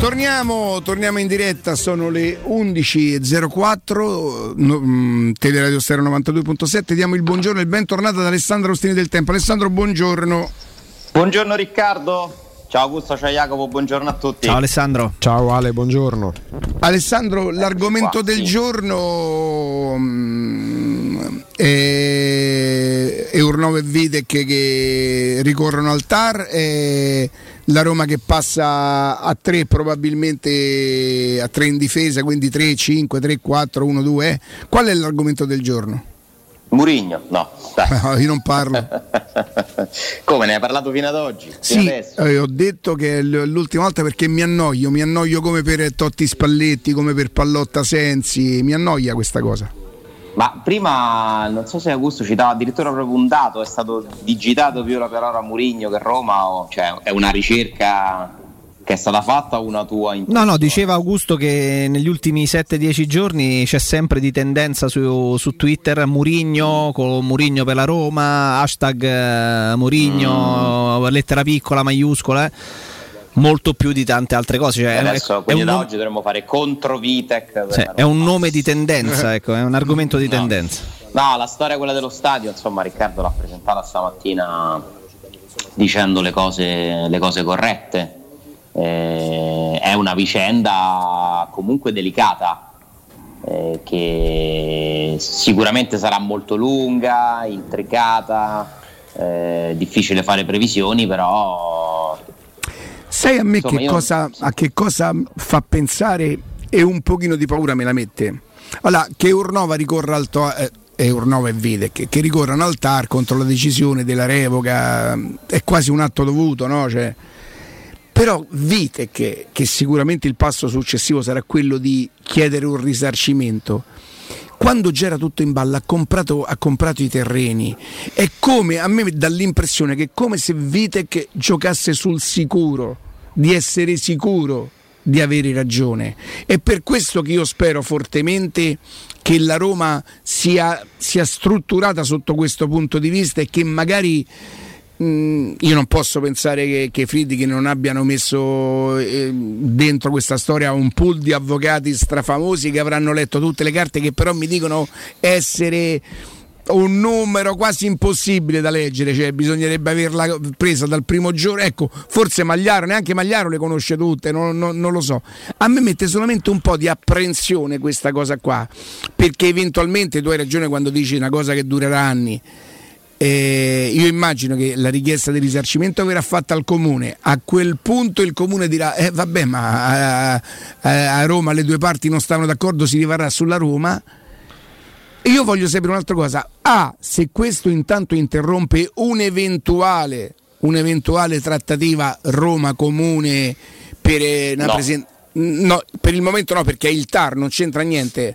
Torniamo, torniamo, in diretta, sono le 11.04, no, mm, Teleradio Stereo 92.7, diamo il buongiorno e il bentornato ad Alessandro Ostini del Tempo. Alessandro, buongiorno. Buongiorno Riccardo. Ciao Augusto, ciao Jacopo, buongiorno a tutti. Ciao Alessandro. Ciao Ale, buongiorno. Alessandro, l'argomento qua, del sì. giorno um, è Urnove e Videk che, che ricorrono al TAR. È la Roma che passa a 3 probabilmente a 3 in difesa, quindi 3, 5, 3, 4, 1, 2. Qual è l'argomento del giorno? Murigno, no. no. io non parlo. Come ne hai parlato fino ad oggi? Sì, eh, ho detto che è l'ultima volta perché mi annoio, mi annoio come per Totti Spalletti, come per Pallotta Sensi, mi annoia questa cosa. Ma prima, non so se Augusto citava addirittura proprio un dato, è stato digitato più per ora Murigno che Roma, o, cioè è una ricerca che è stata fatta una tua No, no, diceva Augusto che negli ultimi 7-10 giorni c'è sempre di tendenza su, su Twitter Murigno con Murigno per la Roma, hashtag eh, Murigno, mm. lettera piccola, maiuscola. Eh molto più di tante altre cose. Cioè, adesso, quindi da nome... oggi dovremmo fare contro Vitek. Sì, è un nome di tendenza, ecco, è un argomento di no. tendenza. No, la storia quella dello stadio, insomma, Riccardo l'ha presentata stamattina dicendo le cose, le cose corrette. Eh, è una vicenda comunque delicata. Eh, che sicuramente sarà molto lunga, intricata, eh, difficile fare previsioni, però Sai a me Insomma, che cosa, a che cosa fa pensare e un pochino di paura me la mette? Allora, che Urnova ricorra al to- eh, e Urnova e Vedek che ricorrano al TAR contro la decisione della revoca è quasi un atto dovuto, no? Cioè, però Vitek, che sicuramente il passo successivo sarà quello di chiedere un risarcimento, quando c'era tutto in ballo ha comprato, ha comprato, i terreni. È come, a me dà l'impressione che è come se Vitek giocasse sul sicuro, di essere sicuro di avere ragione. È per questo che io spero fortemente che la Roma sia, sia strutturata sotto questo punto di vista e che magari Mm, io non posso pensare che, che Friedrich non abbiano messo eh, dentro questa storia un pool di avvocati strafamosi che avranno letto tutte le carte che però mi dicono essere un numero quasi impossibile da leggere, cioè bisognerebbe averla presa dal primo giorno. Ecco, forse Magliaro, neanche Magliaro le conosce tutte, non, non, non, lo so. A me mette solamente un po' di apprensione questa cosa qua, perché eventualmente tu hai ragione quando dici una cosa che durerà anni eh, io immagino che la richiesta di risarcimento verrà fatta al comune, a quel punto il comune dirà eh, vabbè ma a, a, a Roma le due parti non stanno d'accordo, si rivarrà sulla Roma. Io voglio sapere un'altra cosa, A, se questo intanto interrompe un'eventuale, un'eventuale trattativa Roma-Comune per eh, una no. presenza... No, per il momento no, perché è il TAR, non c'entra niente.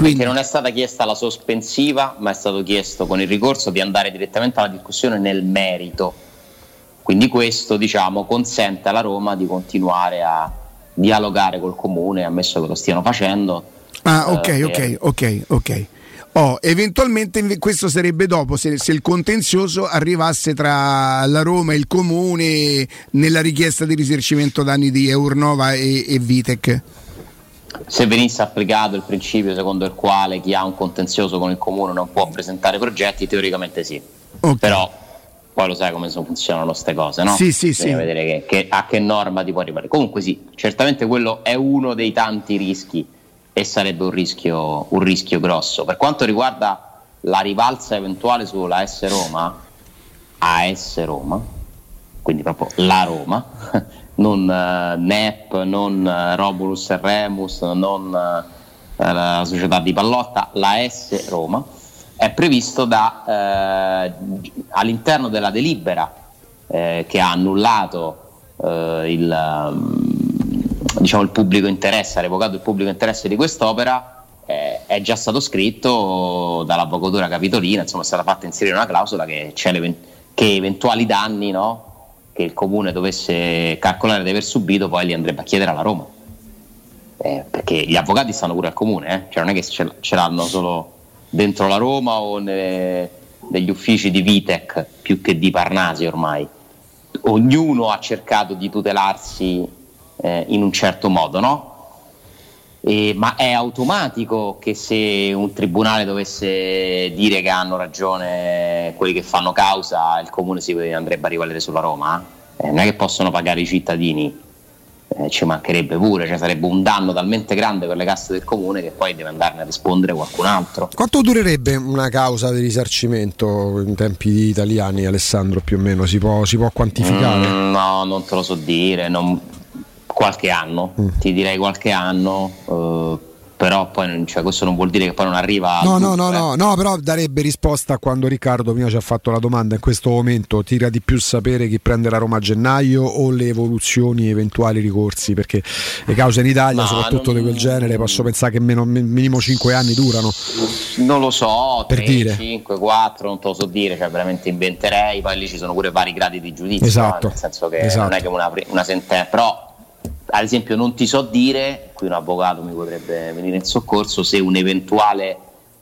Quindi. Non è stata chiesta la sospensiva, ma è stato chiesto con il ricorso di andare direttamente alla discussione nel merito. Quindi questo diciamo, consente alla Roma di continuare a dialogare col comune, ammesso che lo stiano facendo. Ah, ok, eh, ok, ok, ok. Oh, eventualmente questo sarebbe dopo se, se, il contenzioso arrivasse tra la Roma e il comune nella richiesta di risarcimento danni di Eurnova e, e Vitec se venisse applicato il principio secondo il quale chi ha un contenzioso con il comune non può presentare progetti, teoricamente sì. Okay. Però poi lo sai come funzionano queste cose, no? Sì, sì, sì. vedere che, che, a che norma ti può arrivare. Comunque sì, certamente quello è uno dei tanti rischi e sarebbe un rischio, un rischio grosso. Per quanto riguarda la rivalsa eventuale sulla S Roma, AS Roma, quindi proprio la Roma, non uh, NEP, non uh, Robulus Remus, non uh, la società di Pallotta, la S Roma, è previsto da, all'interno della delibera che ha annullato il, um, diciamo, il pubblico interesse, ha revocato il pubblico interesse di quest'opera, eh, è già stato scritto dall'avvocatura capitolina, insomma è stata fatta inserire una clausola che, che eventuali danni no, che il comune dovesse calcolare di aver subito, poi li andrebbe a chiedere alla Roma. Eh, perché gli avvocati stanno pure al comune, eh? cioè non è che ce, l'hanno solo dentro la Roma o nelle, negli uffici di Vitec più che di Parnasi ormai. Ognuno ha cercato di tutelarsi eh, in un certo modo, no? E, ma è automatico che se un tribunale dovesse dire che hanno ragione quelli che fanno causa, il comune si andrebbe a rivalere sulla Roma? Eh, non è che possono pagare i cittadini eh, ci mancherebbe pure, cioè sarebbe un danno talmente grande per le casse del comune che poi deve andarne a rispondere qualcun altro. Quanto durerebbe una causa di risarcimento in tempi italiani, Alessandro, più o meno? Si può, si può quantificare? Mm, no, non te lo so dire, non... qualche anno, mm. ti direi qualche anno. Uh, però poi cioè, questo non vuol dire che poi non arriva. No, no, no, no, no, però darebbe risposta a quando Riccardo prima ci ha fatto la domanda. In questo momento tira di più sapere chi prende la Roma a gennaio o le evoluzioni eventuali ricorsi? Perché le cause in Italia, no, soprattutto non... di quel genere, posso pensare che meno, minimo 5 anni durano. Non lo so, per 3, dire. 5, 4, non te lo so dire, cioè veramente inventerei. Poi lì ci sono pure vari gradi di giudizio, esatto. no? nel senso che esatto. non è che una, una sentenza, però ad esempio non ti so dire, qui un avvocato mi potrebbe venire in soccorso, se un eventuale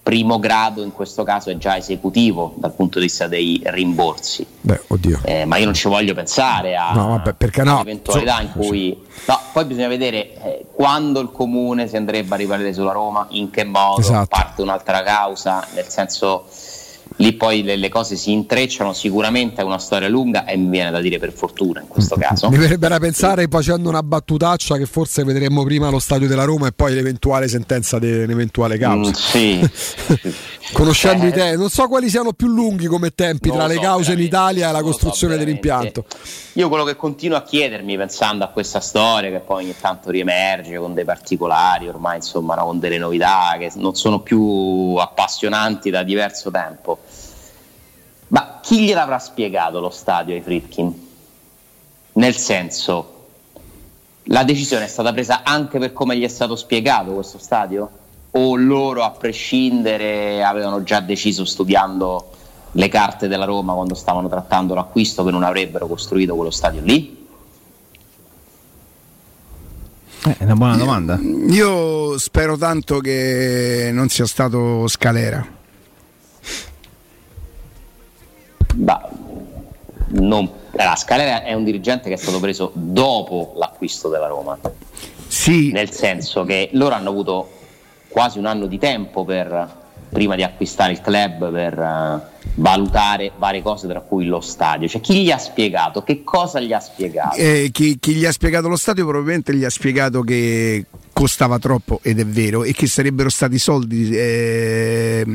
primo grado in questo caso è già esecutivo dal punto di vista dei rimborsi. Beh, oddio. Eh, ma io non ci voglio pensare a no, vabbè, perché no. un'eventualità in cui... No, poi bisogna vedere eh, quando il comune si andrebbe a riparare sulla Roma, in che modo, esatto. parte un'altra causa, nel senso lì poi le, le, cose si intrecciano, sicuramente è una storia lunga e mi viene da dire per fortuna in questo caso. Mi verrebbe da pensare facendo una battutaccia che forse vedremo prima lo stadio della Roma e poi l'eventuale sentenza di un'eventuale causa. Mm, sì. Conoscendo eh. i te, non so quali siano più lunghi come tempi tra le so, cause in Italia e la costruzione so, dell'impianto. Io quello che continuo a chiedermi pensando a questa storia che poi ogni tanto riemerge con dei particolari, ormai insomma no, con delle novità che non sono più appassionanti da diverso tempo ma chi gliel'avrà spiegato lo stadio ai Fritkin? Nel senso, la decisione è stata presa anche per come gli è stato spiegato questo stadio? O loro, a prescindere, avevano già deciso studiando le carte della Roma quando stavano trattando l'acquisto che non avrebbero costruito quello stadio lì? Eh, è una buona domanda. Io spero tanto che non sia stato Scalera Bah, non, la Scalera è un dirigente che è stato preso dopo l'acquisto della Roma. Sì. Nel senso che loro hanno avuto quasi un anno di tempo per, prima di acquistare il club per uh, valutare varie cose, tra cui lo stadio. Cioè, chi gli ha spiegato? Che cosa gli ha spiegato? Eh, chi, chi, gli ha spiegato lo stadio probabilmente gli ha spiegato che costava troppo ed è vero e che sarebbero stati soldi eh,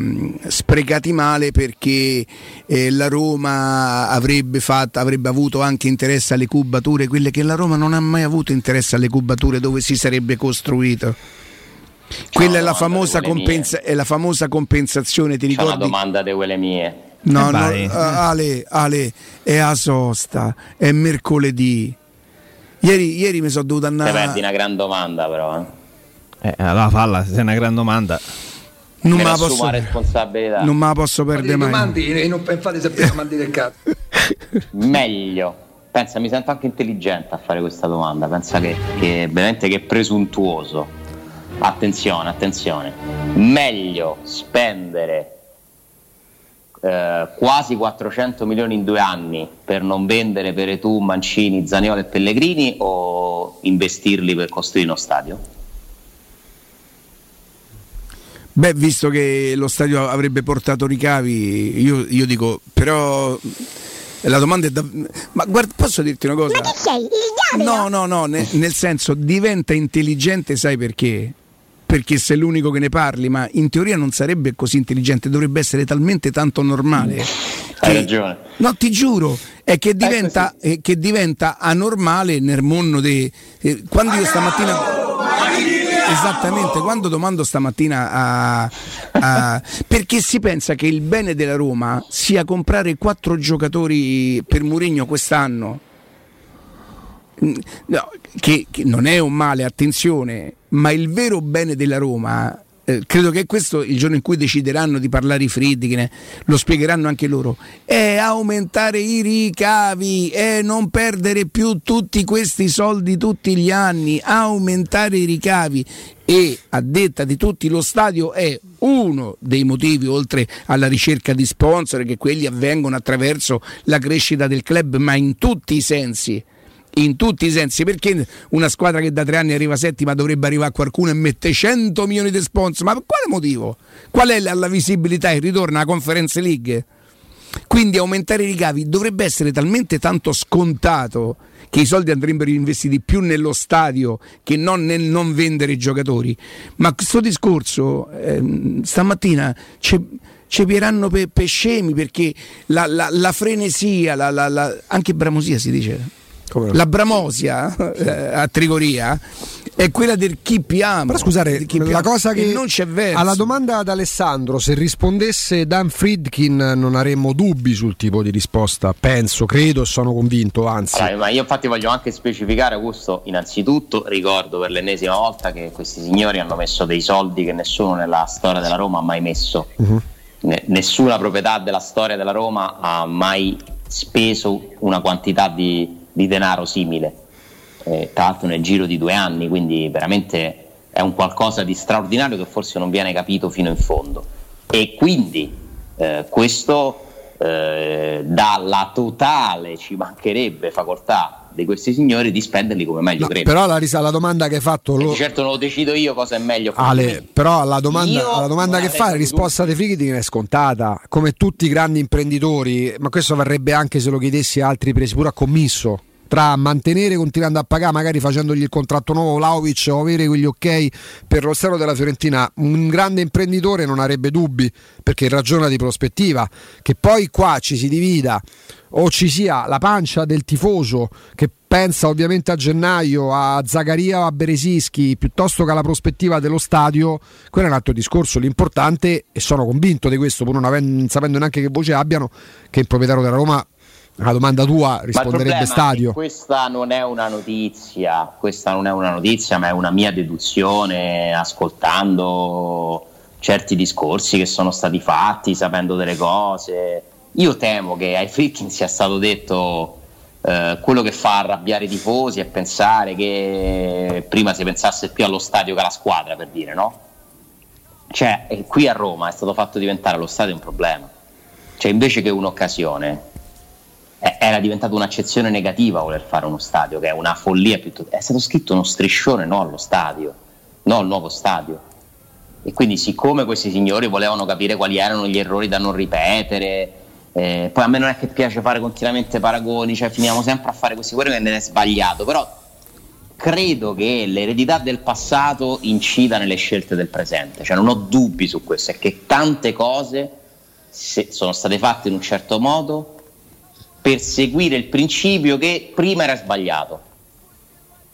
sprecati male perché eh, la Roma avrebbe, fatto, avrebbe avuto anche interesse alle cubature, quelle che la Roma non ha mai avuto interesse alle cubature dove si sarebbe costruito. Quella è la, compensa- è la, famosa compensazione, ti ricordi? C'è una domanda di quelle mie. No, no, uh, Ale, Ale, è a sosta, è mercoledì Ieri, ieri mi sono dovuto andare. Te perdi una gran domanda, però. Eh, eh allora falla, se è una gran domanda. Non me, la posso, responsabilità. non me la posso perdere mai. Domandi e non fate sempre domande del cazzo. Meglio. Pensa, mi sento anche intelligente a fare questa domanda. Pensa che, che veramente che presuntuoso. Attenzione, attenzione. Meglio spendere eh, quasi 400 milioni in due anni per non vendere Peretù, Mancini, Zaniolo e Pellegrini o investirli per costruire uno stadio? Beh, visto che lo stadio avrebbe portato ricavi, io, io dico, però la domanda è da... Ma guarda, posso dirti una cosa? Ma che sei? Il No, no, no, ne, nel senso diventa intelligente, sai perché? Perché sei l'unico che ne parli, ma in teoria non sarebbe così intelligente, dovrebbe essere talmente tanto normale. Hai ragione. No, ti giuro, è che diventa, è che diventa anormale nel mondo dei... Eh, quando io stamattina... Esattamente, quando domando stamattina a, a, perché si pensa che il bene della Roma sia comprare quattro giocatori per Mourinho quest'anno no, che, che, non è un male, attenzione, ma il vero bene della Roma, eh, credo che questo il giorno in cui decideranno di parlare i Friedkin, lo spiegheranno anche loro, è aumentare i ricavi, è non perdere più tutti questi soldi tutti gli anni, aumentare i ricavi. E a detta di tutti lo stadio è uno dei motivi oltre alla ricerca di sponsor che quelli avvengono attraverso la crescita del club ma in tutti i sensi in tutti i sensi. Perché una squadra che da tre anni arriva settima dovrebbe arrivare a qualcuno e mette 100 milioni di sponsor? Ma per quale motivo? Qual è la, la visibilità? E ritorna alla Conference League? Quindi aumentare i ricavi dovrebbe essere talmente tanto scontato che i soldi andrebbero investiti più nello stadio che non nel non vendere i giocatori. Ma questo discorso eh, stamattina c'è ci piranno per, per scemi perché la, la, la frenesia, la, anche bramosia si dice, la bramosia eh, a Trigoria è quella del chi piama. Però scusate, la cosa che non c'è verso. Alla domanda ad Alessandro, se rispondesse Dan Friedkin non avremmo dubbi sul tipo di risposta, penso, credo, sono convinto, anzi. Allora, ma io infatti voglio anche specificare Augusto, innanzitutto ricordo per l'ennesima volta che questi signori hanno messo dei soldi che nessuno nella storia della Roma ha mai messo. Uh-huh. Nessuna proprietà della storia della Roma ha mai speso una quantità di, di denaro simile eh, tra l'altro nel giro di due anni, quindi veramente è un qualcosa di straordinario che forse non viene capito fino in fondo. E quindi eh, questo eh, dà la totale, ci mancherebbe, facoltà di questi signori di spenderli come meglio no, credono. Però la, la, domanda che hai fatto... Lo... Certo non lo decido io cosa è meglio. Ale, però la domanda, la domanda che fa, la risposta dei Friedkin è scontata. Come tutti i grandi imprenditori, ma questo varrebbe anche se lo chiedessi a altri presi, pure a commisso tra mantenere continuando a pagare, magari facendogli il contratto nuovo Vlaovic o avere quegli ok per lo stato della Fiorentina, un grande imprenditore non avrebbe dubbi perché ragiona di prospettiva. Che poi qua ci si divida o ci sia la pancia del tifoso che pensa ovviamente a gennaio, a Zagaria o a Beresischi piuttosto che alla prospettiva dello stadio, quello è un altro discorso. L'importante, e sono convinto di questo, pur non avendo, sapendo neanche che voce abbiano, che il proprietario della Roma la domanda tua risponderebbe stadio. Questa non è una notizia, questa non è una notizia, ma è una mia deduzione ascoltando certi discorsi che sono stati fatti, sapendo delle cose. Io temo che ai Frickin sia stato detto eh, quello che fa arrabbiare i tifosi e pensare che prima si pensasse più allo stadio che alla squadra, per dire, no? Cioè, qui a Roma è stato fatto diventare lo stadio un problema. Cioè, invece che un'occasione, era diventata un'accezione negativa voler fare uno stadio, che è una follia piuttosto. È stato scritto uno striscione no allo stadio, no al nuovo stadio. E quindi, siccome questi signori volevano capire quali erano gli errori da non ripetere, eh, poi a me non è che piace fare continuamente paragoni, cioè finiamo sempre a fare questi quello che ne è sbagliato, però credo che l'eredità del passato incida nelle scelte del presente, cioè non ho dubbi su questo, è che tante cose sono state fatte in un certo modo per seguire il principio che prima era sbagliato.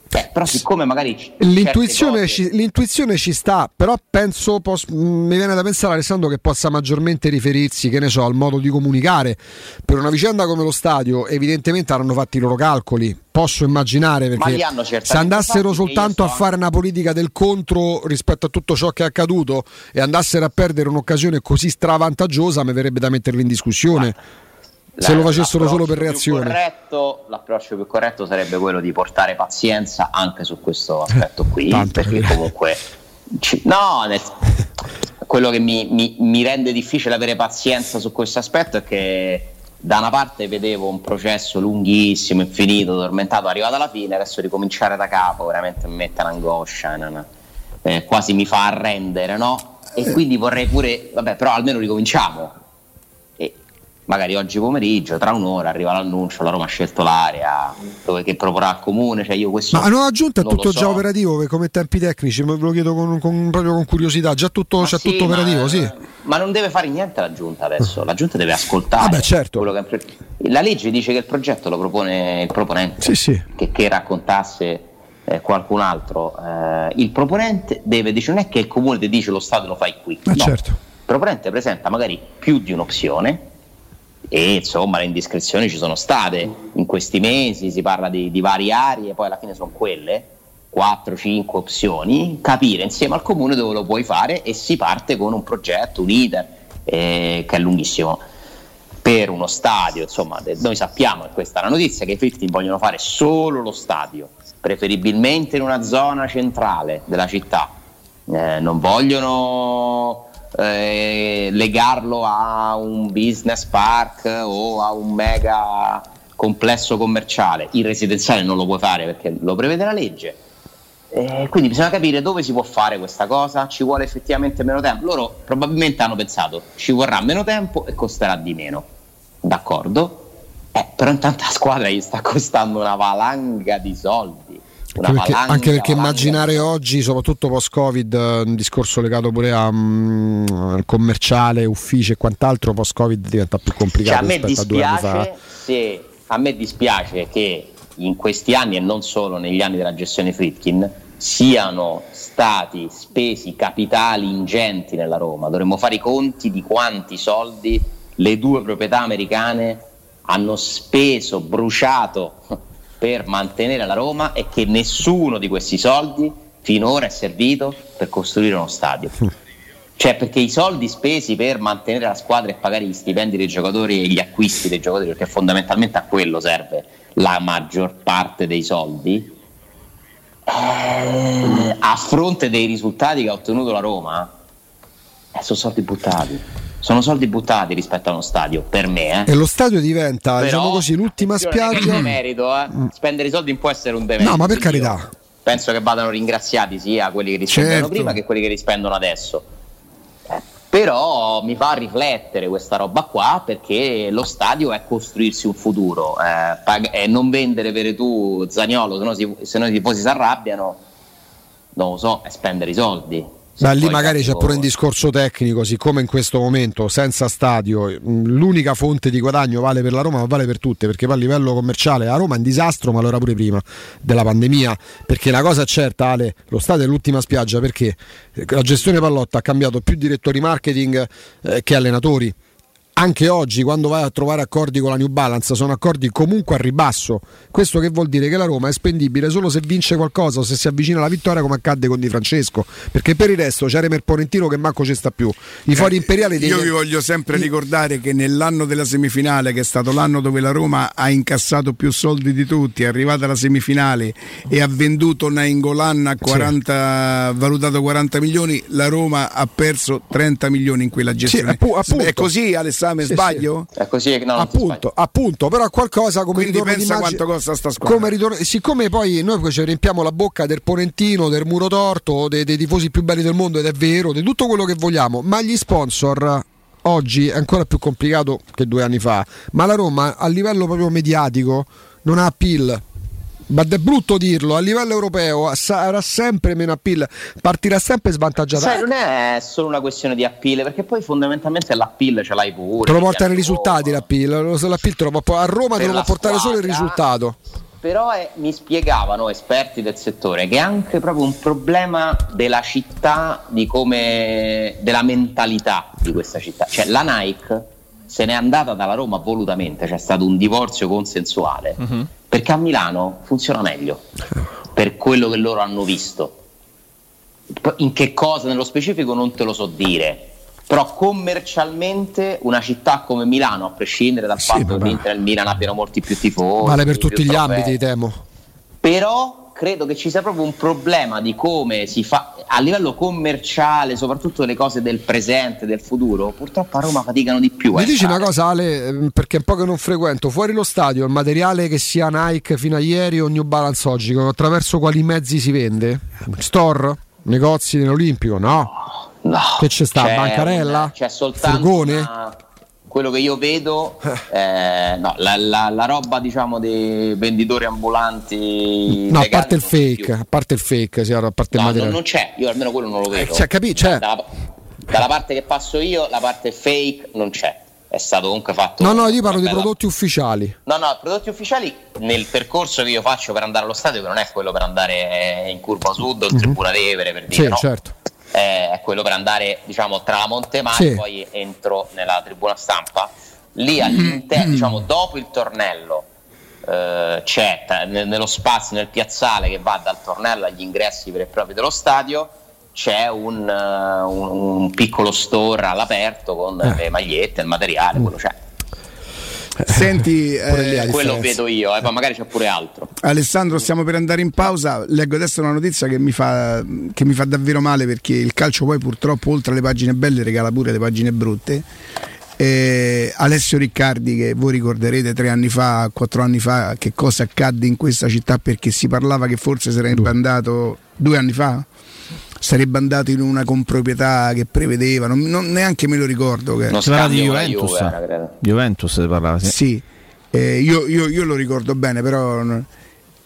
Beh, però siccome magari l'intuizione, cose... ci, l'intuizione, ci, sta, però penso, pos- mi viene da pensare Alessandro che possa maggiormente riferirsi, che ne so, al modo di comunicare. Per una vicenda come lo stadio, evidentemente hanno fatto i loro calcoli. Posso immaginare perché se andassero soltanto a fare una politica del contro rispetto a tutto ciò che è accaduto e andassero a perdere un'occasione così stravantaggiosa, mi verrebbe da metterli in discussione. Guarda se lo facessero solo per reazione. Corretto, l'approccio più corretto sarebbe quello di portare pazienza anche su questo aspetto qui, Tanto perché comunque ci, no, nel, quello che mi, mi, mi, rende difficile avere pazienza su questo aspetto è che da una parte vedevo un processo lunghissimo, infinito, tormentato, arrivato alla fine, adesso ricominciare da capo veramente mi mette un'angoscia, no, eh, quasi mi fa arrendere, no? E quindi vorrei pure, vabbè, però almeno ricominciamo magari oggi pomeriggio, tra un'ora arriva l'annuncio, la Roma ha scelto l'area dove, che proporrà al comune. Cioè io questo Ma a nuova giunta è tutto già so. operativo come tempi tecnici, me lo chiedo con, con, proprio con curiosità, già tutto, c'è sì, tutto operativo, sì. Ma non deve fare niente la giunta adesso, la giunta deve ascoltare. Ah beh, certo. Che, la legge dice che il progetto lo propone il proponente, sì, sì. Che, che raccontasse eh, qualcun altro. Eh, il proponente deve, dice, non è che il comune ti dice lo Stato lo fai qui. Ma no. certo. Il proponente presenta magari più di un'opzione e insomma le indiscrezioni ci sono state in questi mesi, si parla di, di varie aree, poi alla fine sono quelle, 4-5 opzioni, capire insieme al comune dove lo puoi fare e si parte con un progetto, un iter eh, che è lunghissimo. Per uno stadio, insomma, noi sappiamo, e questa è la notizia, che i Fritti vogliono fare solo lo stadio, preferibilmente in una zona centrale della città. Eh, non vogliono eh, legarlo a un business park o a un mega complesso commerciale, il residenziale non lo puoi fare perché lo prevede la legge. Eh, quindi bisogna capire dove si può fare questa cosa, ci vuole effettivamente meno tempo. Loro probabilmente hanno pensato ci vorrà meno tempo e costerà di meno. D'accordo? Eh, però intanto la squadra gli sta costando una valanga di soldi. Anche perché, anche perché, immaginare oggi, soprattutto post-Covid, un discorso legato pure a um, commerciale, uffici e quant'altro, post-Covid diventa più complicato cioè, a anni fa. Se, a me dispiace che in questi anni e non solo negli anni della gestione Fritkin siano stati spesi capitali ingenti nella Roma. Dovremmo fare i conti di quanti soldi le due proprietà americane hanno speso, bruciato per mantenere la Roma e che nessuno di questi soldi finora è servito per costruire uno stadio. Cioè perché i soldi spesi per mantenere la squadra e pagare gli stipendi dei giocatori e gli acquisti dei giocatori, perché fondamentalmente a quello serve la maggior parte dei soldi, eh, a fronte dei risultati che ha ottenuto la Roma, eh, sono soldi buttati sono soldi buttati rispetto a uno stadio per me eh. e lo stadio diventa Però, diciamo così l'ultima spiaggia è merito eh. Spendere i soldi può essere un demerito no ma per carità penso che vadano ringraziati sia quelli che rispendono certo. prima che quelli che rispendono adesso però mi fa riflettere questa roba qua perché lo stadio è costruirsi un futuro eh, pag- è non vendere per tu Zagnolo se no, si, se no i tifosi si arrabbiano non lo so è spendere i soldi ma lì magari c'è pure un discorso tecnico, siccome in questo momento senza stadio l'unica fonte di guadagno vale per la Roma, ma vale per tutte, perché poi a livello commerciale la Roma è in disastro, ma lo era pure prima della pandemia, perché la cosa è certa Ale, lo stadio è l'ultima spiaggia perché la gestione Pallotta ha cambiato più direttori marketing eh, che allenatori anche oggi quando vai a trovare accordi con la New Balance sono accordi comunque a ribasso. Questo che vuol dire che la Roma è spendibile solo se vince qualcosa o se si avvicina alla vittoria come accadde con Di Francesco, perché per il resto c'è Remer Ponentino che manco ci sta più. I fuori eh, imperiali Io degli... vi voglio sempre I... ricordare che nell'anno della semifinale, che è stato l'anno dove la Roma ha incassato più soldi di tutti, è arrivata alla semifinale e ha venduto Nainggolan a 40 sì. valutato 40 milioni, la Roma ha perso 30 milioni in quella gestione. Sì, appu- è così Alessandro esame, sì, sbaglio? Sì. È così no, appunto, appunto, però qualcosa come Quindi pensa quanto costa sta squadra. Come ritorno, siccome poi noi poi ci riempiamo la bocca del Ponentino, del muro torto, dei, dei tifosi più belli del mondo ed è vero, di tutto quello che vogliamo, ma gli sponsor oggi è ancora più complicato che due anni fa, ma la Roma a livello proprio mediatico non ha appeal ma è brutto dirlo, a livello europeo sarà sempre meno appeal, partirà sempre svantaggiata. Sai, non è solo una questione di appeal, perché poi fondamentalmente l'appeal ce l'hai pure. Te lo portano i risultati l'appeal, l'appeal te lo può, a Roma te lo può portare squadra, solo il risultato. Però è, mi spiegavano esperti del settore che è anche proprio un problema della città, di come, della mentalità di questa città. Cioè la Nike se n'è andata dalla Roma volutamente, c'è stato un divorzio consensuale, uh-huh. Perché a Milano funziona meglio, per quello che loro hanno visto. In che cosa nello specifico non te lo so dire, però commercialmente una città come Milano, a prescindere dal sì, fatto che l'Inter e il Milan abbiano molti più tifosi, vale per tutti gli ambiti, temo. Però credo che ci sia proprio un problema di come si fa a livello commerciale, soprattutto le cose del presente, del futuro. Purtroppo a Roma faticano di più. Mi dici una cosa, Ale, ehm, perché è un po' che non frequento. Fuori lo stadio, il materiale che sia Nike fino a ieri o New Balance oggi, attraverso quali mezzi si vende? Store? Negozi nell'Olimpico? No. No. Che c'è sta? C'è Bancarella? C'è soltanto Furgone? Una quello che io vedo, eh, no, la, la, la, roba diciamo dei venditori ambulanti. No, a parte il fake, a parte il fake, sì, a parte no, il materiale. Non, c'è, io almeno quello non lo vedo. Eh, cioè, capi- cioè. Dalla, dalla, parte che passo io, la parte fake non c'è. È stato comunque fatto. No, no, io parlo di prodotti ufficiali. No, no, prodotti ufficiali nel percorso che io faccio per andare allo stadio, che non è quello per andare in curva sud o in mm-hmm. Tribuna Tevere, per dire. Sì, no? certo eh, è quello per andare diciamo tra Montemagno sì. poi entro nella tribuna stampa lì all'interno mm. diciamo dopo il tornello eh, c'è t- nello spazio nel piazzale che va dal tornello agli ingressi veri e propri dello stadio c'è un, uh, un, un piccolo store all'aperto con eh. le magliette, il materiale, quello c'è. Senti, eh, quello vedo io, eh, ma magari c'è pure altro. Alessandro, stiamo per andare in pausa. Leggo adesso una notizia che mi, fa, che mi fa davvero male perché il calcio poi purtroppo oltre alle pagine belle regala pure le pagine brutte. Eh, Alessio Riccardi, che voi ricorderete tre anni fa, quattro anni fa, che cosa accadde in questa città perché si parlava che forse sarebbe andato due anni fa? Sarebbe andato in una comproprietà che prevedeva, non, non neanche me lo ricordo. Che... Non si parlava di Juventus. Juve, Juventus si parlava, sì. sì. Eh, io, io, io, lo ricordo bene, però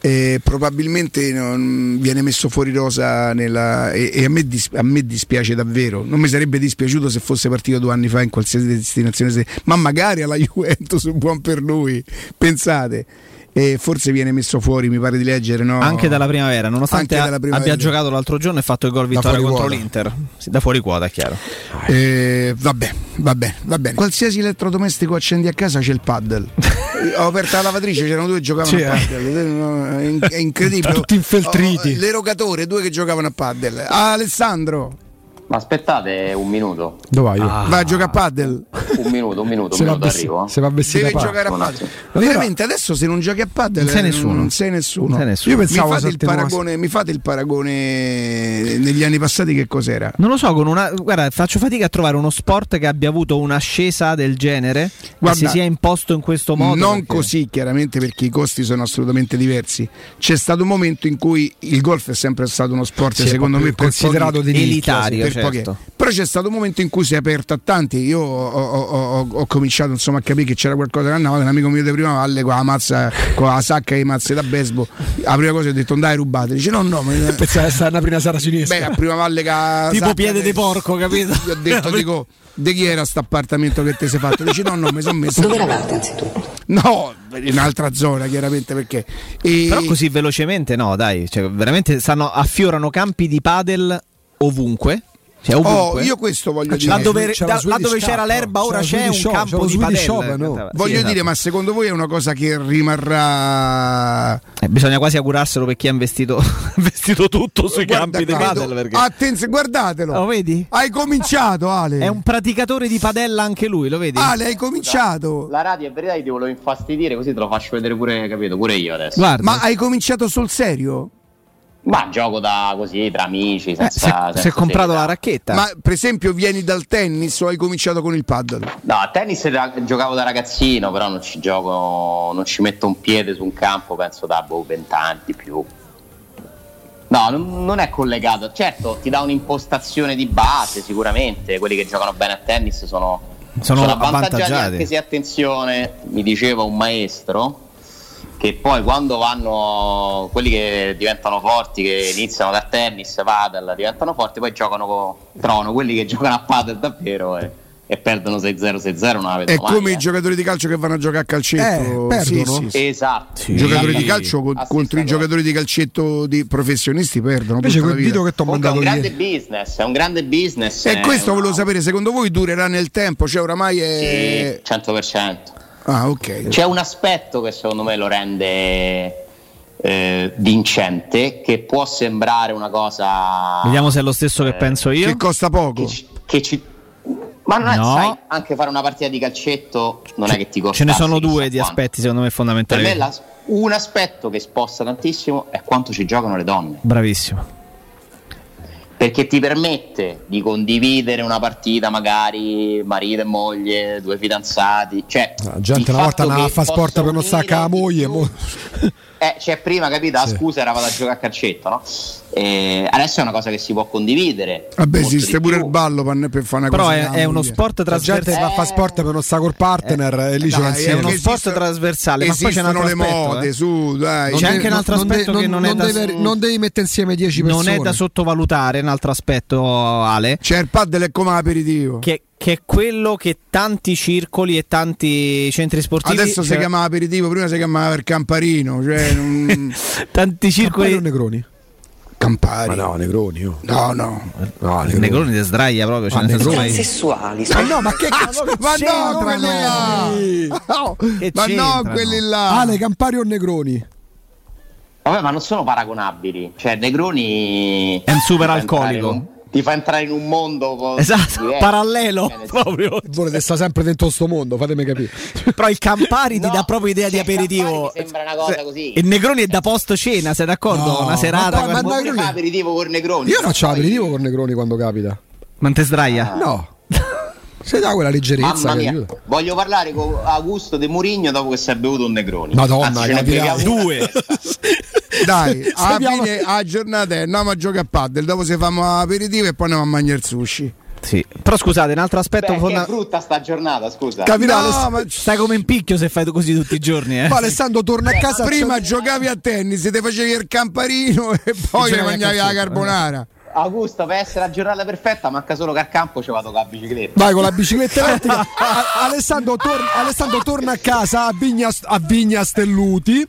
eh, probabilmente non viene messo fuori rosa nella, e, e a, me dis, a, me dispiace davvero non mi sarebbe dispiaciuto se fosse partito due anni fa in qualsiasi destinazione ma magari alla Juventus buon per lui pensate e forse viene messo fuori, mi pare di leggere, no? anche dalla primavera, nonostante dalla primavera. abbia giocato l'altro giorno e fatto il gol vittoria contro quota. l'Inter. Sì, da fuori quota, è chiaro. Eh, vabbè, va bene, va bene. Qualsiasi elettrodomestico accendi a casa c'è il paddle. Ho aperto la lavatrice, c'erano due che giocavano sì, a paddle. È incredibile. Tutti infiltriti. L'erogatore, due che giocavano a paddle. Alessandro. Ma aspettate un minuto. Dove vai? Ah. Vai a giocare a paddle. Un minuto, un minuto, se un minuto arrivo. Se va Deve giocare a paddle. Veramente adesso se non giochi a paddle non sei nessuno. Non sei nessuno. Non sei nessuno. Io pensavo mi fate, il paragone, mi fate il paragone negli anni passati che cos'era? Non lo so, con una guarda, faccio fatica a trovare uno sport che abbia avuto un'ascesa del genere guarda, si sia imposto in questo modo. Non perché... così, chiaramente perché i costi sono assolutamente diversi. C'è stato un momento in cui il golf è sempre stato uno sport sì, secondo me considerato elitario, per certo. Però c'è stato un momento in cui si è aperto a tanti. Io ho, ho, ho, ho cominciato insomma, a capire che c'era qualcosa che andava. Un amico mio di prima valle con la mazza, con la sacca di mazze da baseball. La prima cosa ho detto andai rubate. Dice no, no. Ma... Pensavo essere una prima sera sinistra. Beh, a prima valle che Tipo piede di porco, capito? Gli ho detto, dico, di chi era questo appartamento che ti sei fatto? Dice no, no, mi sono messo. Dove eravate anzitutto? No, in un'altra zona chiaramente perché... E... Però così velocemente no, dai, cioè, veramente stanno, affiorano campi di padel ovunque cioè, oh, io questo voglio dire. Là dove, da, là dove c'era l'erba, ora c'è, un show, campo di padel. Shop, no? Voglio sì, dire, esatto. ma secondo voi è una cosa che rimarrà. Eh, bisogna quasi augurarselo per chi ha investito, investito tutto sui Guarda, campi di padel. Perché... Attenzione, guardatelo. Lo vedi? Hai cominciato, Ale. È un praticatore di padella anche lui, lo vedi? Ale, hai cominciato. La radio è verità, ti volevo infastidire, così te lo faccio vedere pure, capito? Pure io adesso. Guarda. Ma hai cominciato sul serio? Ma gioco da così tra amici. Senza, eh, se, hai comprato sera. la racchetta. Ma per esempio vieni dal tennis o hai cominciato con il paddle? No, a tennis giocavo da ragazzino, però non ci gioco, non ci metto un piede su un campo, penso da boh, 20 anni più. No, non, non, è collegato. Certo, ti dà un'impostazione di base, sicuramente. Quelli che giocano bene a tennis sono, sono, sono avvantaggiati, avvantaggiati, anche se attenzione, mi diceva un maestro che poi quando vanno quelli che diventano forti, che iniziano da tennis, padel, diventano forti, poi giocano con Trono, quelli che giocano a padel davvero e, e perdono 6-0, 6-0 non È mai, come eh. i giocatori di calcio che vanno a giocare a calcetto. Eh, sì, sì, sì. Esatto. Sì. I giocatori di calcio con, contro i giocatori di calcetto di professionisti perdono. Invece quel video che ti ho mandato È un grande business, è un grande business. E questo una... volevo sapere, secondo voi durerà nel tempo? Cioè oramai è... Sì, 100%. Ah, okay. C'è un aspetto che secondo me lo rende eh, vincente, che può sembrare una cosa. Vediamo se è lo stesso eh, che penso io. Che costa poco. Che ci, che ci... Ma non è, no. sai, anche fare una partita di calcetto non C- è che ti costa. Ce ne sono due di aspetti, secondo me, fondamentali. Per me la, un aspetto che sposta tantissimo è quanto ci giocano le donne. Bravissimo perché ti permette di condividere una partita magari marito e moglie, due fidanzati, cioè la gente una volta andava a fare sport per non stare la moglie, mo... eh, cioè prima capito, la sì. scusa era vado a giocare a calcetto, no? Eh, adesso è una cosa che si può condividere. Vabbè, esiste pure più. il ballo per fare una Però cosa. Però è, è uno sport trasversale. La gente va a fare sport per non stare col partner eh, e lì dai, c'è È uno sport trasversale, ma poi c'è un altro le aspetto, mode, eh. su, dai. C'è anche un altro aspetto non che non, è da deve, non devi mettere insieme 10 persone. Non è da sottovalutare, un altro aspetto, Ale. C'è il paddle è come aperitivo. Che che è quello che tanti circoli e tanti centri sportivi. Adesso cioè... si chiamava aperitivo, prima si chiamava il camparino. Cioè non... tanti circoli. Campari Negroni? Campari. Ma no, Negroni. Oh. No, no. no Negroni. Negroni ti sdraia proprio. Cioè Negroni sessuali. Ma no, ma che cazzo? ma no, quelli là. No, ma no, quelli là. Ale, Campari o Negroni? Vabbè, ma non sono paragonabili. Cioè, Negroni è un super alcolico ti fa entrare in un mondo esatto, diverso. parallelo proprio. Volete stare sempre dentro questo mondo, fatemi capire. Però il Campari no, ti dà proprio idea di aperitivo. Sembra una cosa così. Il Negroni è da post cena, sei d'accordo? No, una serata. Ma, ma Negroni... aperitivo con Negroni. Io faccio poi... aperitivo con Negroni quando capita. Ma te sdraia? Ah. No. Se dà quella leggerezza Mamma che mia, aiuta. voglio parlare con Augusto De Murigno dopo che si è bevuto un Negroni. Madonna, Anzi, ce ne capirà. beviamo Due. Dai, alla Sappiamo- fine a giornata è andiamo a giocare a paddle, dopo si fanno aperitivo e poi andiamo a mangiare il sushi. Sì. Però scusate, un altro aspetto che è brutta sta giornata, scusa. Capirà, No, ma Stai come in picchio se fai così tutti i giorni, eh. ma Alessandro torna a casa prima giocavi a tennis, ti facevi il camparino e poi ne a mangiavi la carbonara. Augusto, per essere la giornata perfetta, manca solo che al campo ci vado con la bicicletta. Vai con la bicicletta elettrica. A- Alessandro, tor- Alessandro torna a casa a Vigna, a Vigna Stelluti,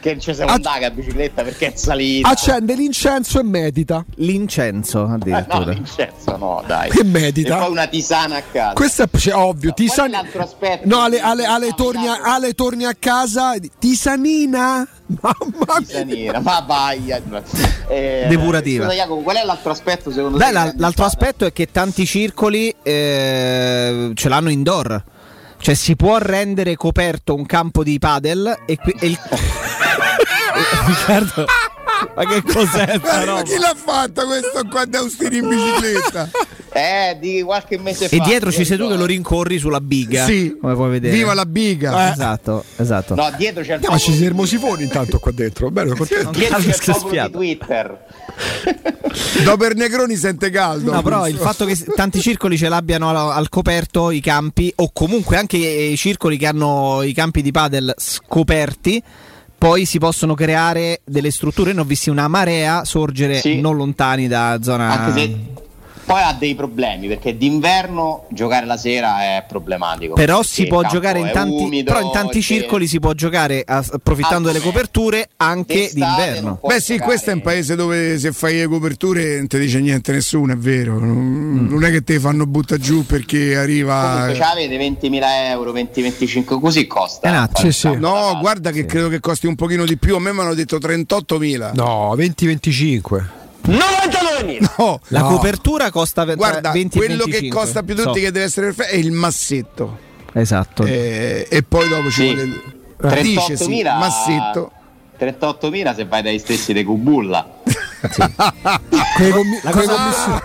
Che ci siamo Acc- andati a bicicletta perché è salita. accende l'incenso e medita. L'incenso, Eh, no, addirittura. Vincenzo, no, dai. Che medita? E poi una tisana a casa. Questo è cioè, ovvio. No, qual è Tisan- l'altro aspetto? No, Ale, Ale- Ale torni, a. Ale torni a casa. Tisanina. Mamma mia. Tisanina, ma vai. Eh, Depurativa. Scusa, Jacopo, qual è l'altro aspetto secondo Beh, te? la- l'altro aspetto è che tanti circoli eh, ce l'hanno indoor. Cioè si può rendere coperto un campo di padel e, qui- e il... Riccardo, ma che cos'è sta Ma roba? chi l'ha fatta questo qua da Austini in bicicletta? Eh, di qualche mese fa. E dietro ci sei tu che lo rincorri sulla biga. sì, come puoi vedere. viva la biga. Esatto, esatto. No, dietro c'è il No, ma ci sei Ermosifoni intanto qua dentro. Bello, contento. Dietro c'è il popolo di. Twitter. Dopo il Negroni sente caldo. No, però il fatto che tanti circoli ce l'abbiano al, al coperto i campi, o comunque anche i circoli che hanno i campi di padel scoperti, poi si possono creare delle strutture. Ne ho visti una marea sorgere Sì. non lontani da zona. Anche se poi ha dei problemi perché d'inverno giocare la sera è problematico. Però si può giocare in tanti, umido, però in tanti circoli si può giocare a- approfittando delle sì. coperture anche D'estate d'inverno. Beh sì, giocare. questo è un paese dove se fai le coperture non ti dice niente nessuno, è vero. Non, non è che te fanno butta giù perché arriva... Comunque ce l'avete 20.000 euro, 20-25, così costa. Eh. Fare Sì, sì. No, guarda che credo che costi un pochino di più. A me mi hanno detto 38.000. No, 20-25. 99.000. No, La No. copertura costa ve- tra guarda, 20 e quello che 25. costa più tutti So. che deve essere perfetto è il massetto. Esatto. Eh, e poi dopo ci vuole... Dice sì, 38.000 massetto. 38.000 se vai dai stessi dei Cubulla. Quei commi- quei commissioni.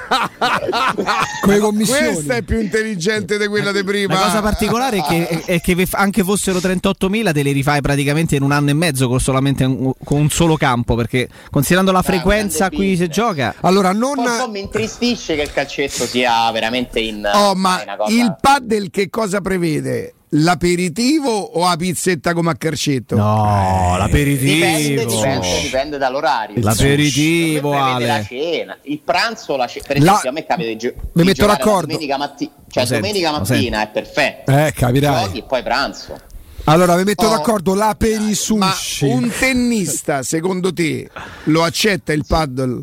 Commissioni. Questa è più intelligente di quella di prima. La cosa particolare è che, è che anche fossero 38.000 te li rifai praticamente in un anno e mezzo con solamente un, con un solo campo perché considerando la frequenza a cui si gioca Allora, non. Un po' mi intristisce che il calcetto sia veramente in. Oh, in ma una cosa- il paddle che cosa prevede? L'aperitivo o la pizzetta come a carcetto? No, l'aperitivo Dipende, dipende, dipende dall'orario. L'aperitivo, Ale. La cena, il pranzo, la cena. Per La- esempio, a me capita di, gio- Mi metto la d'accordo. Domenica, matti- cioè, senti, domenica mattina è perfetto. Eh, capirai. Giochi e poi pranzo. Allora, vi metto Oh, d'accordo la per i Ma sushi. un tennista, secondo te, lo accetta il paddle?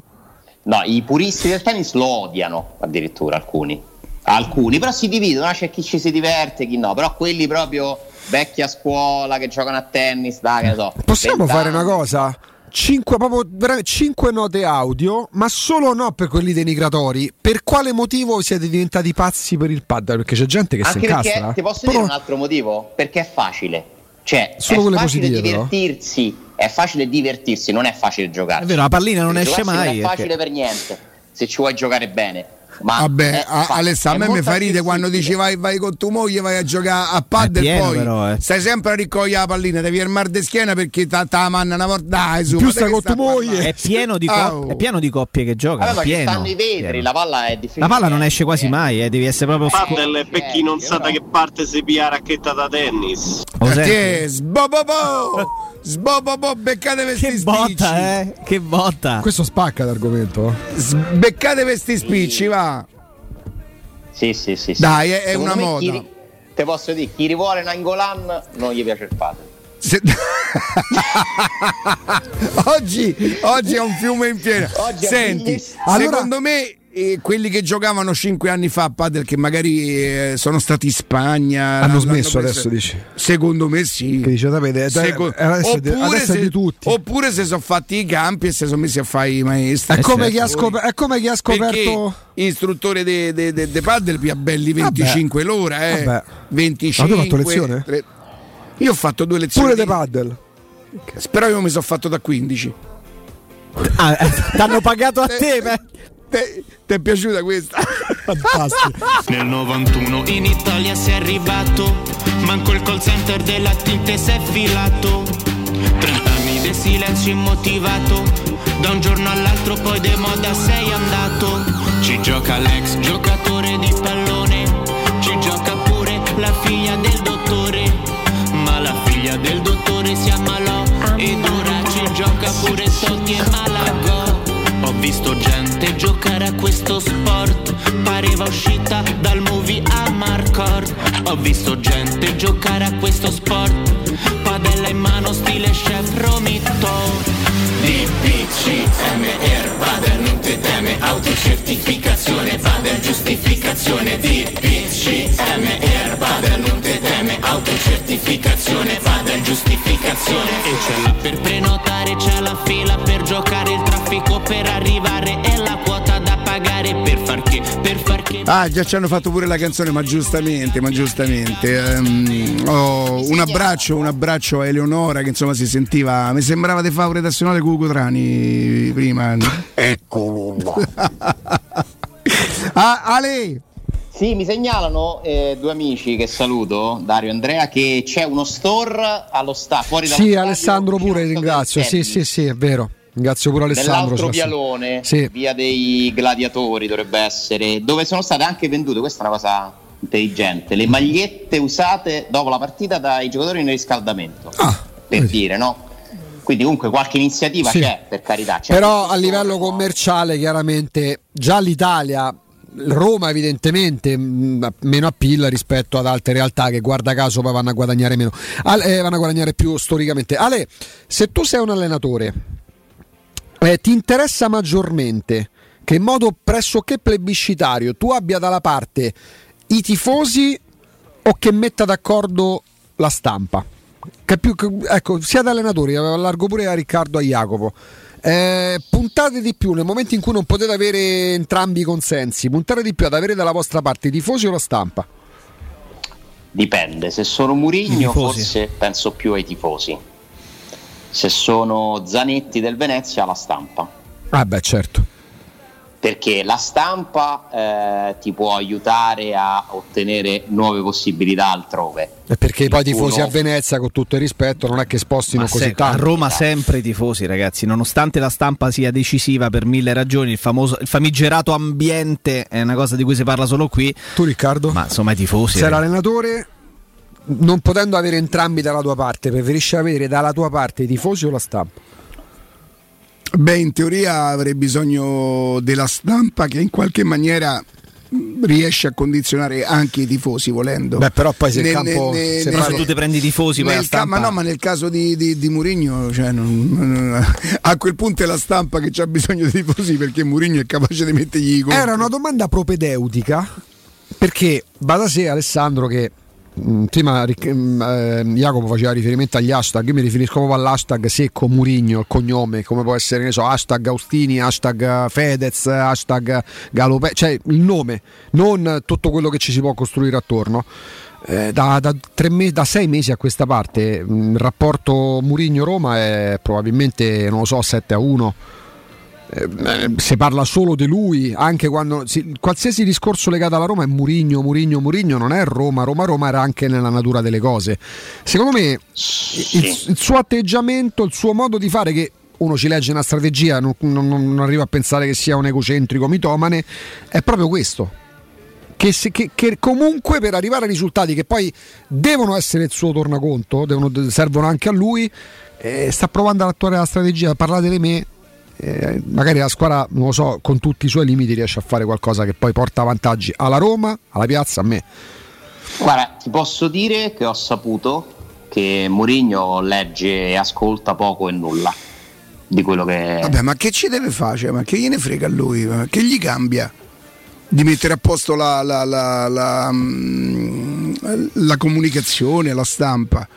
No, i puristi del tennis lo odiano addirittura alcuni. Alcuni, però si dividono, no? c'è chi ci si diverte, chi no. Però quelli proprio vecchi a scuola che giocano a tennis, dai, che ne so. Possiamo 20 fare una cosa? 5, proprio, vera- cinque note audio, ma solo no per quelli denigratori. Per quale motivo siete diventati pazzi per il paddle? Perché c'è gente che si Anche perché incastra. ti posso Però- dire un altro motivo? Perché è facile. Cioè, Solo è facile però. divertirsi, è facile divertirsi, non è facile giocare. È vero, la pallina non esce mai, Non è perché- facile per niente, se ci vuoi giocare bene. Ma Vabbè, fa- Alessà, a me mi fa ridere quando dici vai, vai con tua moglie, vai a giocare a paddle È pieno poi però, eh. stai sempre a ricogliere la pallina, devi il mar di schiena perché ta, ta manna una volta. Dai, su, Più che con tua moglie. è pieno di, cop- oh. è pieno di coppie che giocano. Ci pieno, stanno i vetri, pieno. la palla è difficile. La palla non esce quasi mai, eh, devi essere proprio è per chi non sa da che parte si pia la racchetta da tennis. Perché sbobobo, sbobobo, beccate questi Che spicci. botta, eh? Che botta. Questo spacca l'argomento. S- Beccate questi spicci, va. Sì, sì, sì. sì. Dai, è- è una moda. chi ri- te posso dire, chi rivuole Nangolan non gli piace il padre. Se- oggi, oggi è un fiume in piena. Oggi Senti, bellissimo. secondo me eh, quelli che giocavano cinque anni fa a padel che magari eh, sono stati in Spagna Hanno smesso preso- adesso, dici? Secondo me sì. Che dice, sapete, Seco- adesso, oppure, adesso se, di tutti. oppure se sono fatti i campi e si sono messi a fare i maestri. È come, certo. chi ha scoperto, è come chi ha scoperto. Perché istruttore di de, de, de paddle più belli 25 l'ora, eh. Vabbè. 25. Ma tu hai fatto lezione? tre- Io ho fatto due lezioni. Pure di- de paddle. Però io mi sono fatto da 15. Ah, eh, t'hanno pagato a te, beh. Te- Ti è piaciuta questa? Fantastico. Nel 91 in Italia sei arrivato, manco il call center della tinte si è filato. 30 anni di silenzio immotivato, da un giorno all'altro poi de moda sei andato. Ci gioca l'ex giocatore di pallone, ci gioca pure la figlia del dottore. Ma la figlia del dottore si ammalò ed ora ci gioca pure Totti e Malagò. Ho visto gente giocare a questo sport, pareva uscita dal movie a Marcord. Ho visto gente giocare a questo sport, padella in mano stile chef Romito. DPCMR, Bader non te teme, autocertificazione, Bader giustificazione, DPCMR, Bader non te teme, autocertificazione, Bader giustificazione. E c'è la per prenotare, c'è la fila per giocare, per arrivare e la quota da pagare per far che, per far che... Ah, già ci hanno fatto pure la canzone, ma giustamente, ma giustamente. Ehm, oh, un abbraccio, un abbraccio a Eleonora che insomma si sentiva, mi sembrava di favore nazionale con Cutrani prima. Ecco. ah, Ale! Sì, mi segnalano eh, due amici che saluto, Dario e Andrea, che c'è uno store allo sta fuori dallo Sì, Alessandro pure ringrazio. Sì, sì, sì, è vero. Ringrazio pure Alessandro. Nell'altro sulla- vialone, Sì. via dei gladiatori dovrebbe essere, dove sono state anche vendute, questa è una cosa intelligente, le magliette usate dopo la partita dai giocatori nel riscaldamento, Ah, per vedi. dire, no? Quindi comunque qualche iniziativa Sì. c'è, per carità. c'è Però a livello commerciale, chiaramente, già l'Italia. Roma evidentemente mh, meno appeal rispetto ad altre realtà che guarda caso poi vanno a guadagnare meno Ale- eh, vanno a guadagnare più storicamente Ale se tu sei un allenatore eh, ti interessa maggiormente che in modo pressoché plebiscitario tu abbia dalla parte i tifosi o che metta d'accordo la stampa che più, che- ecco, sia da allenatori, allargo pure a Riccardo e a Jacopo. Eh, puntate di più nel momento in cui non potete avere entrambi i consensi, puntate di più ad avere dalla vostra parte i tifosi o la stampa. Dipende, se sono Murigno forse penso più ai tifosi, se sono Zanetti del Venezia alla stampa. Ah, beh, certo. perché la stampa eh, ti può aiutare a ottenere nuove possibilità altrove. E perché poi i tifosi a Venezia, con tutto il rispetto, non è che spostino Ma così se- a tanto. Roma sempre i tifosi, ragazzi, nonostante la stampa sia decisiva per mille ragioni, il, famoso, il famigerato ambiente è una cosa di cui si parla solo qui, Tu, Riccardo, ma insomma i tifosi. sei ragazzi. l'allenatore, non potendo avere entrambi dalla tua parte, preferisci avere dalla tua parte i tifosi o la stampa? Beh, in teoria avrei bisogno della stampa che in qualche maniera riesce a condizionare anche i tifosi volendo. Beh, però poi se il Ne- campo- ne- se ne- Però se tu ti prendi i tifosi, poi la nel ma no, ma nel caso di, di, di Murigno, cioè, non- non- a quel punto è la stampa che ha bisogno dei tifosi perché Murigno è capace di mettergli i conti. Era una domanda propedeutica perché va da sé Alessandro che prima Ric- mh, eh, Jacopo faceva riferimento agli hashtag, io mi riferisco proprio all'hashtag secco Murigno, il cognome, come può essere, ne so, hashtag Austini, hashtag Fedez, hashtag Galope, cioè il nome, non tutto quello che ci si può costruire attorno. Eh, da, da me- da sei mesi a questa parte mh, il rapporto Murigno-Roma è probabilmente, non lo so, 7 a 1 eh, si parla solo di lui, anche quando si- qualsiasi discorso legato alla Roma è Murigno, Murigno, Murigno, non è Roma, Roma, Roma era anche nella natura delle cose. Secondo me il, Sì. il suo atteggiamento, il suo modo di fare che uno ci legge una strategia, non, non- non arriva a pensare che sia un egocentrico mitomane, è proprio questo. Che, se- che- che comunque per arrivare a risultati che poi devono essere il suo tornaconto, devono- servono anche a lui, eh, sta provando ad attuare la strategia, parlate di me, eh, magari la squadra, non lo so, con tutti i suoi limiti riesce a fare qualcosa che poi porta vantaggi alla Roma, alla piazza, a me. Guarda, ti posso dire che ho saputo che Mourinho legge e ascolta poco e nulla di quello che... Vabbè, ma che ci deve fare? Cioè, Ma che gliene frega a lui? Ma Che gli cambia? Di mettere a posto la, la- la- la, mm, la comunicazione, la stampa.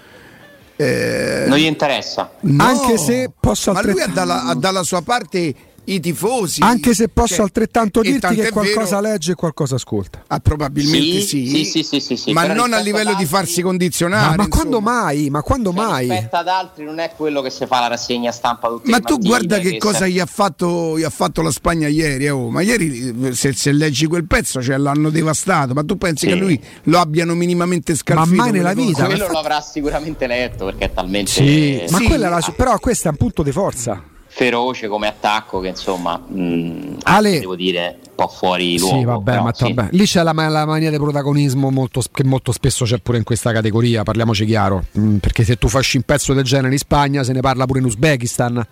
Eh, Non gli interessa. no. Anche se posso Ma lui ha dalla, ha dalla sua parte i tifosi. Anche se posso Cioè, altrettanto dirti che qualcosa vero- legge e qualcosa ascolta. Ah, probabilmente Sì, sì, sì, sì, sì, sì, sì, ma però non a livello ad di farsi altri- condizionare. ma, ma quando mai? Ma quando Cioè, mai? rispetto ad altri non è quello che si fa la rassegna stampa tutte Ma tu mattine, guarda che cosa se- gli ha, fatto, gli ha fatto la Spagna ieri, eh, oh. ma ieri se, se leggi quel pezzo cioè, l'hanno devastato, ma tu pensi Sì. che lui lo abbiano minimamente scalfito? mai nella vita, quello lo avrà sicuramente letto perché è talmente Sì, ma sì, quella la- ah. però questo è un punto di forza. Feroce come attacco che insomma mh, Ale- devo dire un po' fuori luogo Sì, vabbè, però ma sì. vabbè. lì c'è la, la mania di protagonismo molto, che molto spesso c'è pure in questa categoria, parliamoci chiaro, Mm, perché se tu fasci un pezzo del genere in Spagna se ne parla pure in Uzbekistan,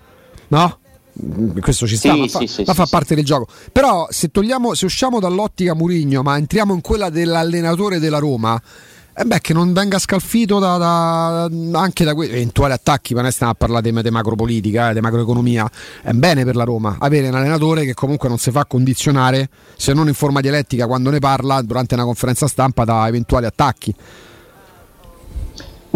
no? Mm, Questo ci sta, Sì, ma fa, sì, sì, ma fa parte del gioco. Però se togliamo, se usciamo dall'ottica Murigno, ma entriamo in quella dell'allenatore della Roma, eh beh, che non venga scalfito da, da- anche da que- eventuali attacchi, ma noi stiamo a parlare di, di macropolitica, eh, di macroeconomia. È bene per la Roma avere un allenatore che comunque non si fa condizionare, se non in forma dialettica, quando ne parla durante una conferenza stampa da eventuali attacchi.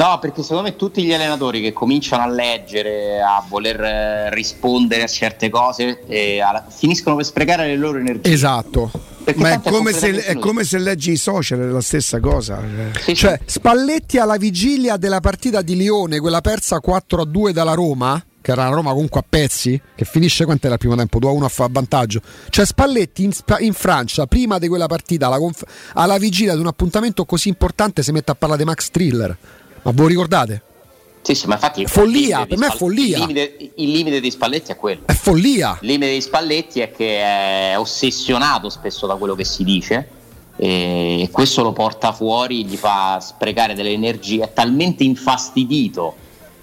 No perché secondo me tutti gli allenatori che cominciano a leggere a voler eh, rispondere a certe cose eh, alla- finiscono per sprecare le loro energie Esatto. Perché Ma è come, se, è come se leggi i social, è la stessa cosa. Sì, sì. Cioè, Spalletti alla vigilia della partita di Lione, quella persa 4 a 2 dalla Roma, che era la Roma comunque a pezzi, che finisce quanto era il primo tempo? 2 a 1 a fa- vantaggio. Cioè, Spalletti in, in Francia, prima di quella partita, alla, conf- alla vigilia di un appuntamento così importante, si mette a parlare di Max Thriller. Ma voi ricordate? Sì, sì, ma infatti Follia, per me è follia. il limite, il limite di Spalletti è quello È follia. Il limite di Spalletti è che è ossessionato spesso da quello che si dice e questo lo porta fuori, gli fa sprecare delle energie, è talmente infastidito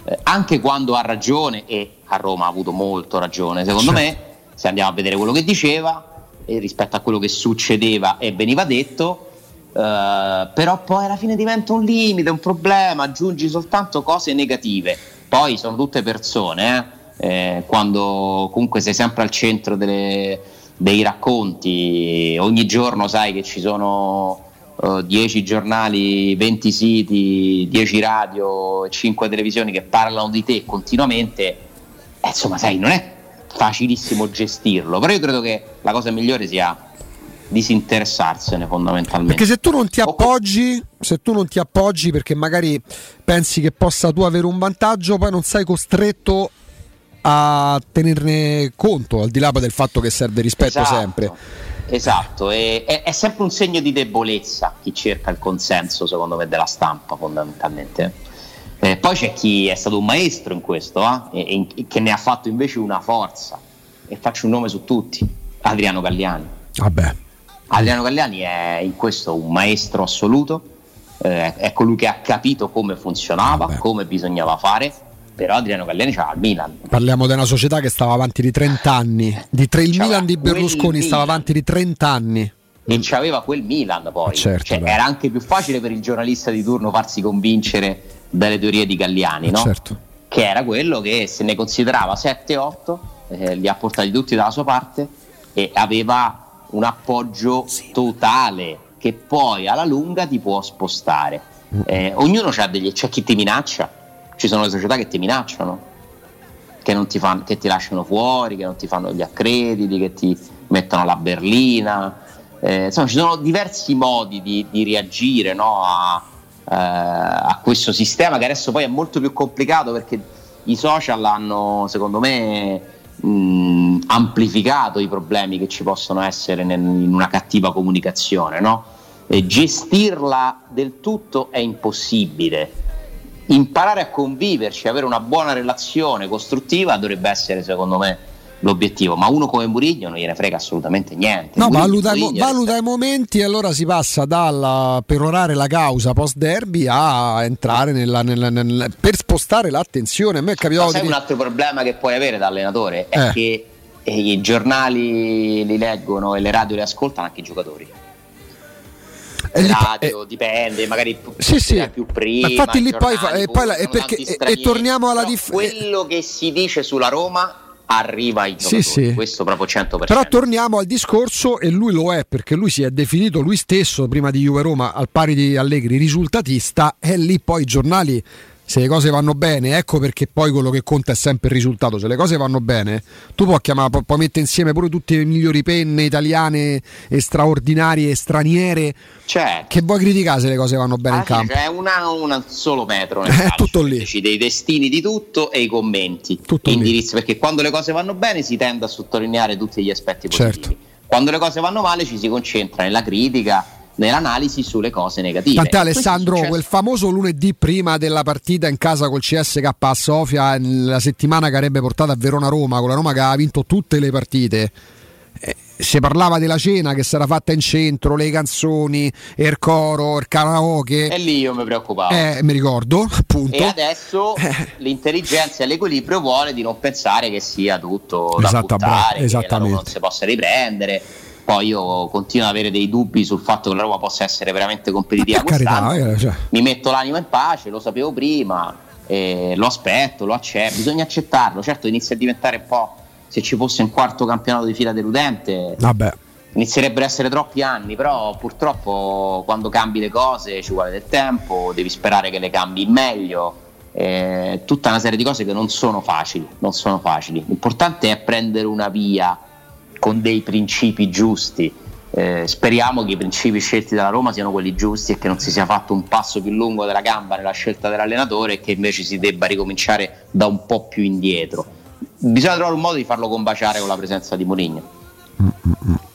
eh, anche quando ha ragione e a Roma ha avuto molto ragione, secondo Certo. me, se andiamo a vedere quello che diceva e rispetto a quello che succedeva e veniva detto, eh, però poi alla fine diventa un limite, un problema, aggiungi soltanto cose negative. Poi sono tutte persone, eh, eh, quando comunque sei sempre al centro delle- dei racconti, ogni giorno sai che ci sono eh, 10 giornali, 20 siti, 10 radio, 5 televisioni che parlano di te continuamente, eh, insomma sai, non è facilissimo gestirlo, però io credo che la cosa migliore sia disinteressarsene fondamentalmente. Perché se tu non ti appoggi, se tu non ti appoggi perché magari pensi che possa tu avere un vantaggio, poi non sei costretto a tenerne conto, al di là del fatto che serve rispetto Esatto, sempre. Esatto, e- è, è sempre un segno di debolezza chi cerca il consenso, secondo me, della stampa fondamentalmente. Eh, poi c'è chi è stato un maestro in questo, eh, e- e che ne ha fatto invece una forza. E faccio un nome su tutti, Adriano Galliani. Vabbè. Adriano Galliani è in questo un maestro assoluto, eh, è colui che ha capito come funzionava, Vabbè. come bisognava fare, però Adriano Galliani c'ha il Milan. Parliamo di una società che stava avanti di 30 anni. Di tre, il Milan di Berlusconi stava avanti di 30 anni. e c'aveva quel Milan poi. Mm. Certo, Cioè, era anche più facile per il giornalista di turno farsi convincere dalle teorie di Galliani, no? Certo. Che era quello che se ne considerava 7-8, eh, li ha portati tutti dalla sua parte e aveva un appoggio totale che poi alla lunga ti può spostare. Eh, ognuno c'ha degli, c'è chi ti minaccia, ci sono le società che ti minacciano, che, non ti fan- che ti lasciano fuori, che non ti fanno gli accrediti, che ti mettono la berlina. Eh, insomma, ci sono diversi modi di, di reagire no, a, eh, a questo sistema che adesso poi è molto più complicato perché i social hanno, secondo me, mh, amplificato i problemi che ci possono essere nel- in una cattiva comunicazione. No? Gestirla del tutto è impossibile imparare a conviverci, avere una buona relazione costruttiva dovrebbe essere secondo me l'obiettivo, ma uno come Murigno non gliene frega assolutamente niente. No, Mourinho- valuta, Mourinho valuta i momenti e allora si passa dal perorare la causa post derby a entrare nella, nella- nel- per spostare l'attenzione. A me è Ma capitato sai di un altro problema che puoi avere da allenatore è Eh. che eh, i giornali li leggono e le radio li ascoltano anche i giocatori. e radio eh, dipende, magari più, Sì, sì. più prima. Ma infatti lì poi fa- e poi la- poi e perché- e- e torniamo alla Però dif- quello che si dice sulla Roma arriva ai Sì, giocatori, sì. questo proprio 100%. Però torniamo al discorso e lui lo è perché lui si è definito lui stesso prima di Juve Roma al pari di Allegri risultatista e lì poi i giornali se le cose vanno bene, ecco perché poi quello che conta è sempre il risultato. Se le cose vanno bene, tu puoi chiamare, pu- puoi mettere insieme pure tutte le migliori penne italiane e straordinarie e straniere. Certo. Che vuoi criticare se le cose vanno bene Alla in campo? C'è una, un solo metro nel È calcio, tutto lì. Decide i destini di tutto e i commenti. Tutto lì. indirizzi, perché quando le cose vanno bene si tende a sottolineare tutti gli aspetti positivi. Certo. Quando le cose vanno male ci si concentra nella critica, nell'analisi sulle cose negative. Tant'è Alessandro, quel famoso lunedì prima della partita in casa col CSK a Sofia, la settimana che avrebbe portato a Verona-Roma, con la Roma che aveva vinto tutte le partite. eh, Si parlava della cena che sarà fatta in centro, le canzoni, il coro, il karaoke. E lì io mi preoccupavo. Eh, mi ricordo, appunto. E adesso l'intelligenza e l'equilibrio vuole di non pensare che sia tutto da Esatto, buttare, bravo, che non si possa riprendere. Poi io continuo ad avere dei dubbi sul fatto che la Roma possa essere veramente competitiva Per carità, quest'anno. eh, cioè. Mi metto l'anima in pace, lo sapevo prima, eh, lo aspetto, lo accetto, bisogna accettarlo. Certo inizia a diventare un po', se ci fosse un quarto campionato di fila deludente, Vabbè. inizierebbero a essere troppi anni, però purtroppo quando cambi le cose ci vuole del tempo, devi sperare che le cambi in meglio, eh, tutta una serie di cose che non sono facili, non sono facili. L'importante è prendere una via con dei principi giusti. Eh, speriamo che i principi scelti dalla Roma siano quelli giusti e che non si sia fatto un passo più lungo della gamba nella scelta dell'allenatore e che invece si debba ricominciare da un po' più indietro. Bisogna trovare un modo di farlo combaciare con la presenza di Mourinho. Eh,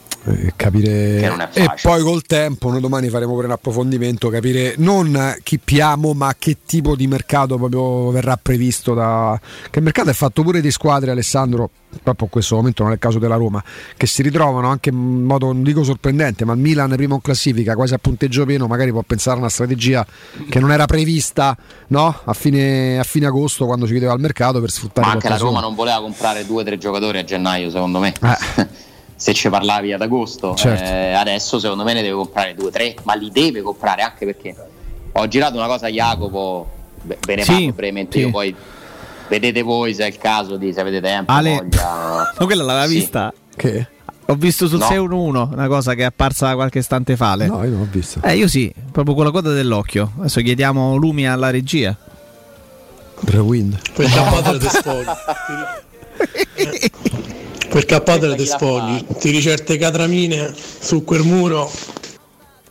capire non è e poi col tempo noi domani faremo pure un approfondimento capire non chi piamo ma che tipo di mercato proprio verrà previsto da che il mercato è fatto pure di squadre Alessandro proprio in questo momento non è il caso della Roma che si ritrovano anche in modo non dico sorprendente ma il Milan primo in classifica quasi a punteggio pieno magari può pensare a una strategia che non era prevista no? a, fine, a fine agosto quando si chiudeva il mercato per sfruttare Ma anche la. Roma non voleva comprare due o tre giocatori a gennaio, secondo me. Eh. Se ci parlavi ad agosto, Certo. Eh, adesso secondo me ne deve comprare due o tre, ma li deve comprare anche perché ho girato una cosa a Jacopo, ve ne Sì, parlo brevemente sì. io poi vedete voi se è il caso di se avete tempo, Ale- voglia. Ma quella l'aveva Sì. vista? che? Ho visto sul No. 611 una cosa che è apparsa qualche istante fa. No io non ho visto Eh, io sì, proprio con la coda dell'occhio. Adesso chiediamo lumi alla regia. Rewind Quel cappotelo te sfogli. Quel cappotelo te sfogli. Tiri certe catramine su quel muro.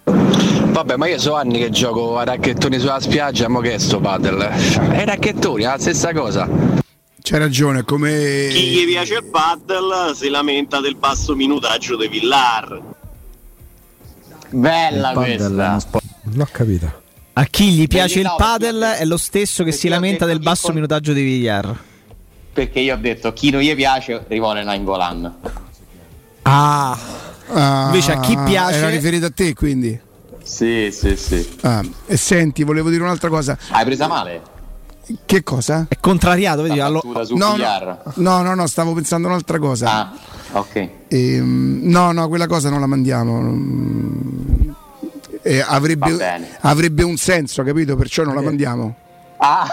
Vabbè, ma io so anni che gioco a racchettoni sulla spiaggia, ma che è sto paddle? E racchettoni, è la stessa cosa. C'hai ragione, come Chi gli piace il paddle si lamenta del basso minutaggio dei Villar. Bella questa. non ho capito A chi gli piace il no, perché padel è lo stesso che perché si lamenta del basso con- minutaggio di Villar. Perché io ho detto chi non gli piace rimane in Golan. ah Ah, Invece a chi piace- Era riferito a te, quindi. Sì, sì, sì. Ah, e senti, volevo dire un'altra cosa. Hai presa male? Che cosa? È contrariato, vedi? Allo- No, no, no, no, stavo pensando a un'altra cosa. Ah, ok. Ehm, no, no, quella cosa non la mandiamo. Eh, avrebbe, avrebbe un senso, capito? Perciò non la mandiamo. Ah,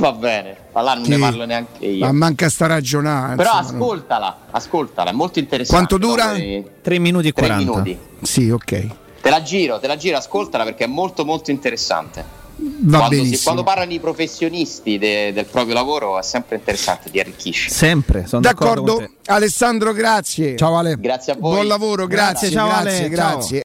va bene, ma là non Che- ne parlo neanche io. Ma manca sta ragionare. Però insomma, no. ascoltala, ascoltala, è molto interessante. Quanto dura? dopo i 3 minuti e Tre 40. minuti. Sì, ok. Te la giro, te la giro, ascoltala perché è molto molto interessante. Va quando, si- quando parlano i professionisti de- del proprio lavoro è sempre interessante, ti arricchisce. Sempre, sono d'accordo, D'accordo, con te. Alessandro, grazie. ciao Ale Grazie a voi. Buon lavoro, grazie, Grazie, ciao, grazie, Ale, ciao. grazie.